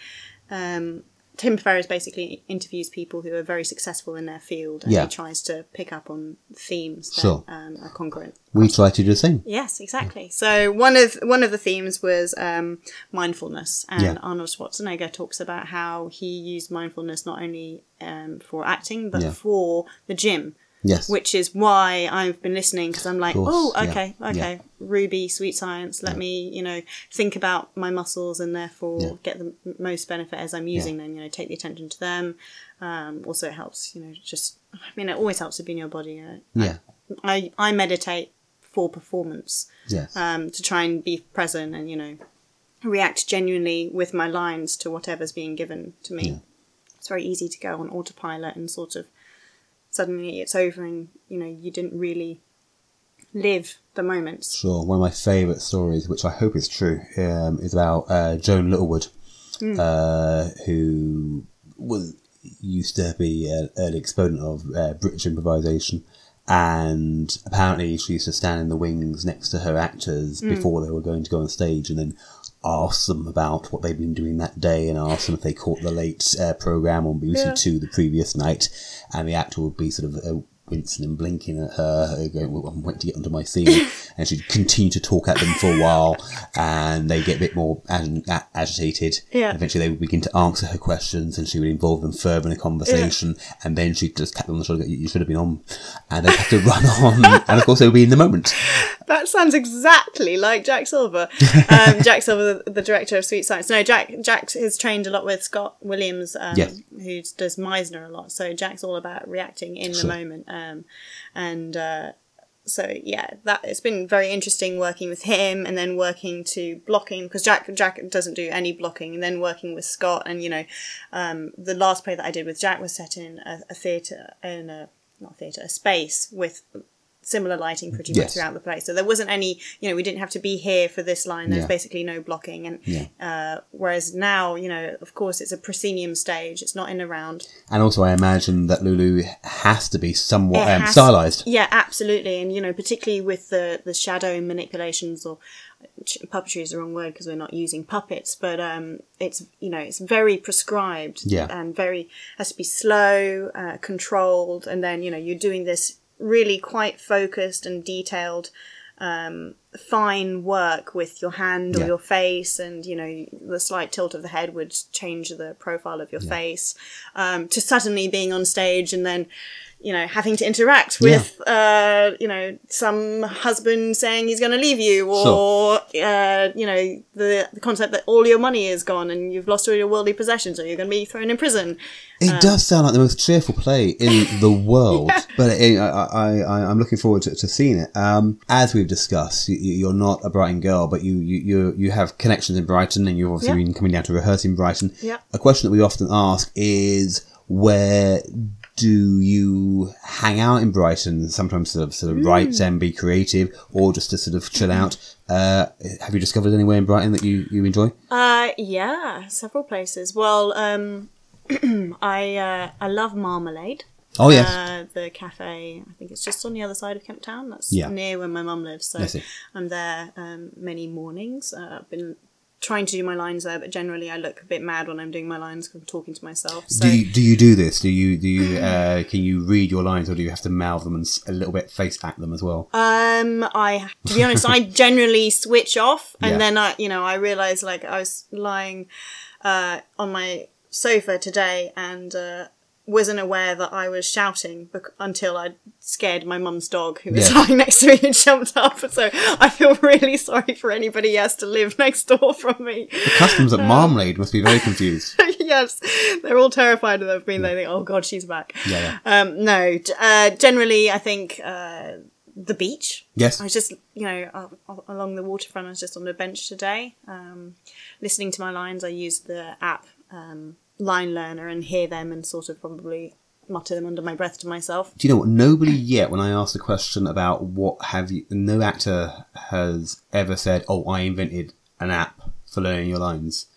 Um, Tim Ferriss basically interviews people who are very successful in their field, and Yeah. he tries to pick up on themes that Sure. um, are congruent. We try to do the same. Yes, exactly. So one of one of the themes was um, mindfulness, and Yeah. Arnold Schwarzenegger talks about how he used mindfulness not only um, for acting but Yeah. for the gym, Yes. which is why I've been listening because I'm like, course, oh, yeah, okay, yeah. okay, Ruby, sweet science. Let me, you know, think about my muscles and therefore Yeah. get the most benefit as I'm using them. You know, take the attention to them. Um, also, it helps. You know, just I mean, it always helps to be in your body. Yeah. I I meditate for performance Yes. um, to try and be present and you know react genuinely with my lines to whatever's being given to me. Yeah. It's very easy to go on autopilot and sort of suddenly it's over and you know you didn't really live the moments. Sure. One of my favourite stories, which I hope is true, um, is about uh, Joan Littlewood, uh, who was used to be an early exponent of uh, British improvisation. And apparently, she used to stand in the wings next to her actors before they were going to go on stage, and then ask them about what they'd been doing that day, and ask them if they caught the late uh, program on BBC Yeah. Two the previous night. And the actor would be sort of uh, wincing and blinking at her, going, well, I'm waiting to get under my scene. and she'd continue to talk at them for a while, and they'd get a bit more ag- a- agitated. Yeah. Eventually, they would begin to answer her questions, and she would involve them further in a conversation. And then she'd just tap them on the shoulder, go, you should have been on. And they'd have to run on. and of course, they would be in the moment. That sounds exactly like Jack Silver. Um, Jack Silver, the, the director of Sweet Science. No, Jack Jack is trained a lot with Scott Williams, um, Yes. who does Meisner a lot. So Jack's all about reacting in Sure. the moment. Um, and uh, so yeah, that it's been very interesting working with him, and then working to blocking because Jack Jack doesn't do any blocking, and then working with Scott. And you know, um, the last play that I did with Jack was set in a, a theatre in a not theatre a space with similar lighting pretty much Yes. throughout the place. So there wasn't any, you know, we didn't have to be here for this line. There's Yeah. basically no blocking. And Yeah. uh, whereas now, you know, of course, it's a proscenium stage. It's not in a round. And also, I imagine that Lulu has to be somewhat um, has- stylized. Yeah, absolutely. And you know, particularly with the the shadow manipulations or puppetry is the wrong word because we're not using puppets, but um, it's you know it's very prescribed Yeah. and very has to be slow, uh, controlled, and then you know you're doing this really quite focused and detailed. Um, fine work with your hand or Yeah. your face, and you know the slight tilt of the head would change the profile of your face. Um, to suddenly being on stage and then you know, having to interact with, uh, you know, some husband saying he's going to leave you, or uh, you know, the the concept that all your money is gone and you've lost all your worldly possessions, or you're going to be thrown in prison. It does sound like the most cheerful play in the world, but it, I, I, I, I'm looking forward to, to seeing it. Um, as we've discussed, you, you're not a Brighton girl, but you, you, you, you have connections in Brighton, and you've obviously Yeah. been coming down to rehearse in Brighton. Yeah. A question that we often ask is where do you hang out in Brighton? Sometimes sort of sort of write and be creative, or just to sort of chill out. Uh, have you discovered anywhere in Brighton that you, you enjoy? Uh, yeah, several places. Well, um, I uh, I love Marmalade. Oh yes, Uh, the cafe, I think it's just on the other side of Kemp Town. That's Yeah. near where my mum lives. So. I'm there um, many mornings. Uh, I've been trying to do my lines there, but generally I look a bit mad when I'm doing my lines 'cause I'm talking to myself. So do you, do you do this? Do you do you uh, can you read your lines, or do you have to mouth them and a little bit face back them as well? Um, I to be honest, I generally switch off, and Yeah. then I, you know, I realized like I was lying uh, on my sofa today and uh, wasn't aware that I was shouting bec- until I scared my mum's dog who was Yeah. lying next to me and jumped up. So I feel really sorry for anybody who has to live next door from me. The customs at Marmalade must be very confused. yes, they're all terrified of me. They think, "Oh God, she's back." Yeah, Um, no, uh, generally, I think uh, the beach. Yes. I was just, you know, uh, along the waterfront. I was just on the bench today, um, listening to my lines. I used the app um, Line Learner and hear them and sort of probably mutter them under my breath to myself. Do you know what? Nobody yet, when I asked the question about what have you, no actor has ever said, "Oh, I invented an app for learning your lines."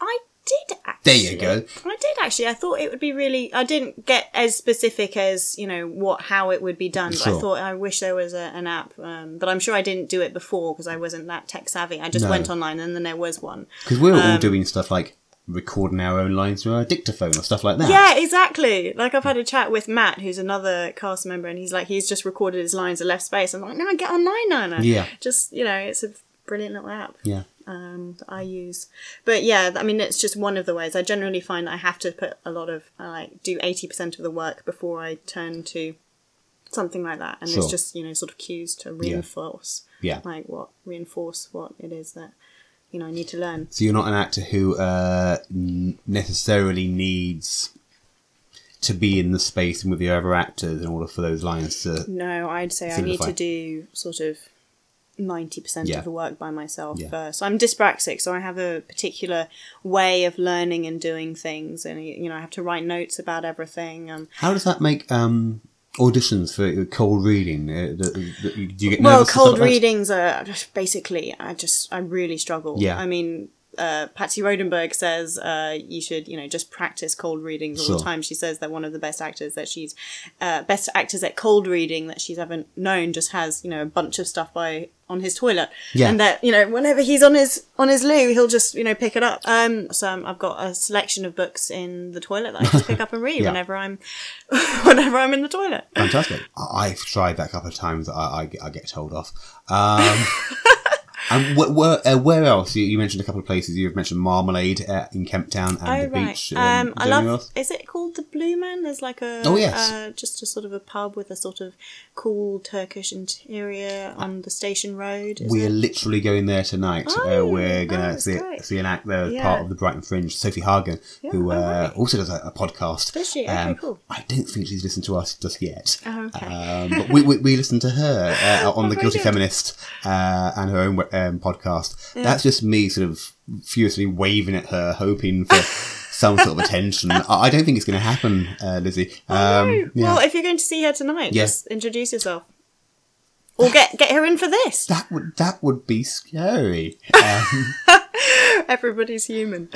I did Actually. There you go. I did actually. I thought it would be really. I didn't get as specific as you know what how it would be done. But Sure. I thought I wish there was a, an app. Um, but I'm sure I didn't do it before because I wasn't that tech savvy. I just No. went online and then there was one. Because we're Um, all doing stuff like recording our own lines through our dictaphone or stuff like that. Yeah, exactly. Like I've had a chat with Matt, who's another cast member, and he's like, he's just recorded his lines and left space. I'm like, no, get online, Nana. Yeah. Just you know, it's a brilliant little app. Yeah. um, that I use. But yeah, I mean, it's just one of the ways. I generally find I have to put a lot of, I like, do 80% of the work before I turn to something like that. And Sure. it's just, you know, sort of cues to reinforce, Yeah. like what, reinforce what it is that, you know, I need to learn. So you're not an actor who uh, necessarily needs to be in the space and with the other actors in order for those lines to. No, I'd say I need to do sort of 90% Yeah. of the work by myself Yeah. first. I'm dyspraxic, so I have a particular way of learning and doing things, and you know, I have to write notes about everything. Um, How does that make um, auditions for cold reading? Uh, the, the, do you get well cold readings are basically i just i really struggle Yeah. i mean uh, Patsy Rodenburg says uh, you should, you know, just practice cold readings all Sure. the time. She says that one of the best actors that she's, uh, best actors at cold reading that she's ever known, just has, you know, a bunch of stuff by on his toilet, Yeah. and that you know, whenever he's on his on his loo, he'll just you know pick it up. Um, so um, I've got a selection of books in the toilet that I just pick up and read Yeah. whenever I'm, whenever I'm in the toilet. Fantastic. I- I've tried that a couple of times. I, I, get- I get told off. Um, and wh- where, uh, where else? You, you mentioned a couple of places. You've mentioned Marmalade uh, in Kemp Town and Oh the right. beach. Um, is I love. Is it called the Blue Man? There's like a. Oh, yes. Uh, just a sort of a pub with a sort of cool Turkish interior on the station road. We're it? literally going there tonight. Oh, uh, we're oh, gonna that's see, great. see an act there Yeah. part of the Brighton Fringe. Sofie Hagen, who oh, uh, right. also does a, a podcast. Um, Does she? Okay, cool. I don't think she's listened to us just yet. Oh, okay. Um, but we, we, we listened to her uh, on Oh, the Guilty good. Feminist uh, and her own um, podcast. That's just me sort of furiously waving at her, hoping for some sort of attention. I, don't think it's going to happen, uh, Lizzie. Um, Oh, yeah. Well, if you're going to see her tonight, Yeah. just introduce yourself. Or get get her in for this. that would that would be scary. Um, Everybody's human.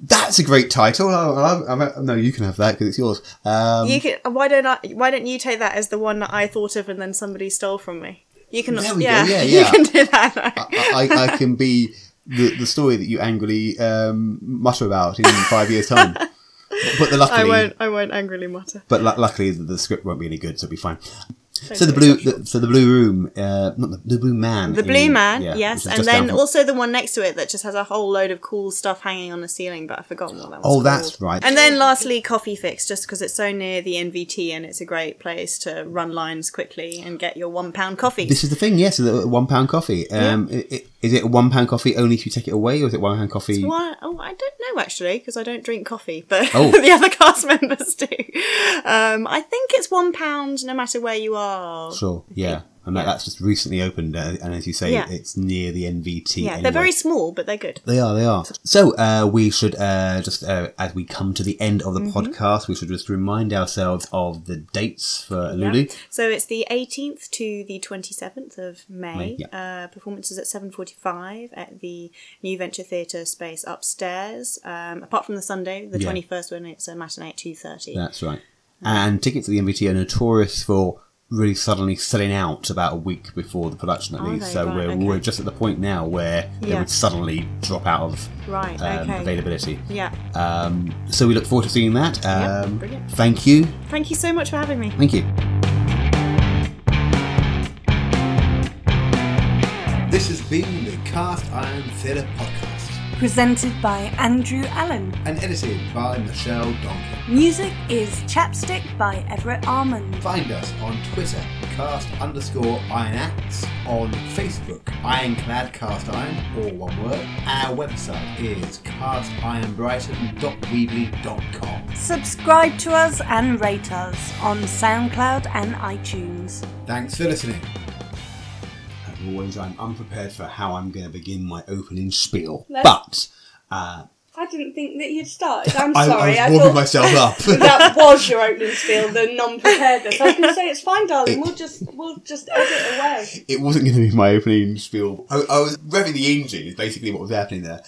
That's a great title. I, I, I, no, you can have that because it's yours. Um, You can. Why don't I? Why don't you take that as the one that I thought of and then somebody stole from me? You can. There we go, yeah, yeah, You yeah. can do that. I, I, I can be the, the story that you angrily um, mutter about in five years' time. But the luckily, I won't. I won't angrily mutter. but lu- luckily the, the script won't be any good, so it'll be fine. Don't So the blue, the, so the blue room, uh, not the, the blue man, The in- Blue Man, yeah, yes, and then from- also the one next to it that just has a whole load of cool stuff hanging on the ceiling, but I've forgotten what that was. Oh, called. that's right. And then lastly, Coffee Fix, just because it's so near the NVT and it's a great place to run lines quickly and get your one pound coffee. This is the thing, yes, the one pound coffee. Um, i- i- Is it a one pound coffee only if you take it away, or is it one pound coffee? Why? Oh, I don't know actually because I don't drink coffee, but Oh. the other cast members do. Um, I think it's one pound no matter where you are. Sure, yeah, and that, Yeah. that's just recently opened, uh, and as you say, Yeah. it's near the NVT. Yeah, anyway. they're very small, but they're good. They are, they are. So uh, we should uh, just, uh, as we come to the end of the Mm-hmm. podcast, we should just remind ourselves of the dates for Yeah. Lulu. So it's the 18th to the 27th of May. May, yeah. uh, performances at 7:45 at the New Venture Theatre space upstairs. Um, apart from the Sunday, the Yeah. 21st, when it's a matinee at 2:30. That's right. And tickets at the NVT are notorious for really suddenly selling out about a week before the production at Are least. they? So Right, we're, okay. we're just at the point now where they would suddenly drop out of Right. um, okay. availability. Yeah. Um, so we look forward to seeing that. Yeah, Um, brilliant. thank you. Thank you so much for having me. Thank you. This has been the Cast Iron Theatre Podcast Presented by Andrew Allen. and edited by Michelle Donkey. Music is Chapstick by Everett Armand. Find us on Twitter, cast underscore iron acts, on Facebook, ironclad cast iron, all one word. Our website is castironbrighton.weebly.com. Subscribe to us and rate us on SoundCloud and iTunes. Thanks for listening. Always, I'm unprepared for how I'm going to begin my opening spiel, No. but uh, I didn't think that you'd started. I'm I, sorry. I was warming myself up. that was your opening spiel, the non-preparedness. I can say it's fine, darling. We'll just we'll just edit away. it wasn't going to be my opening spiel. I, I was revving the engine, is basically what was happening there.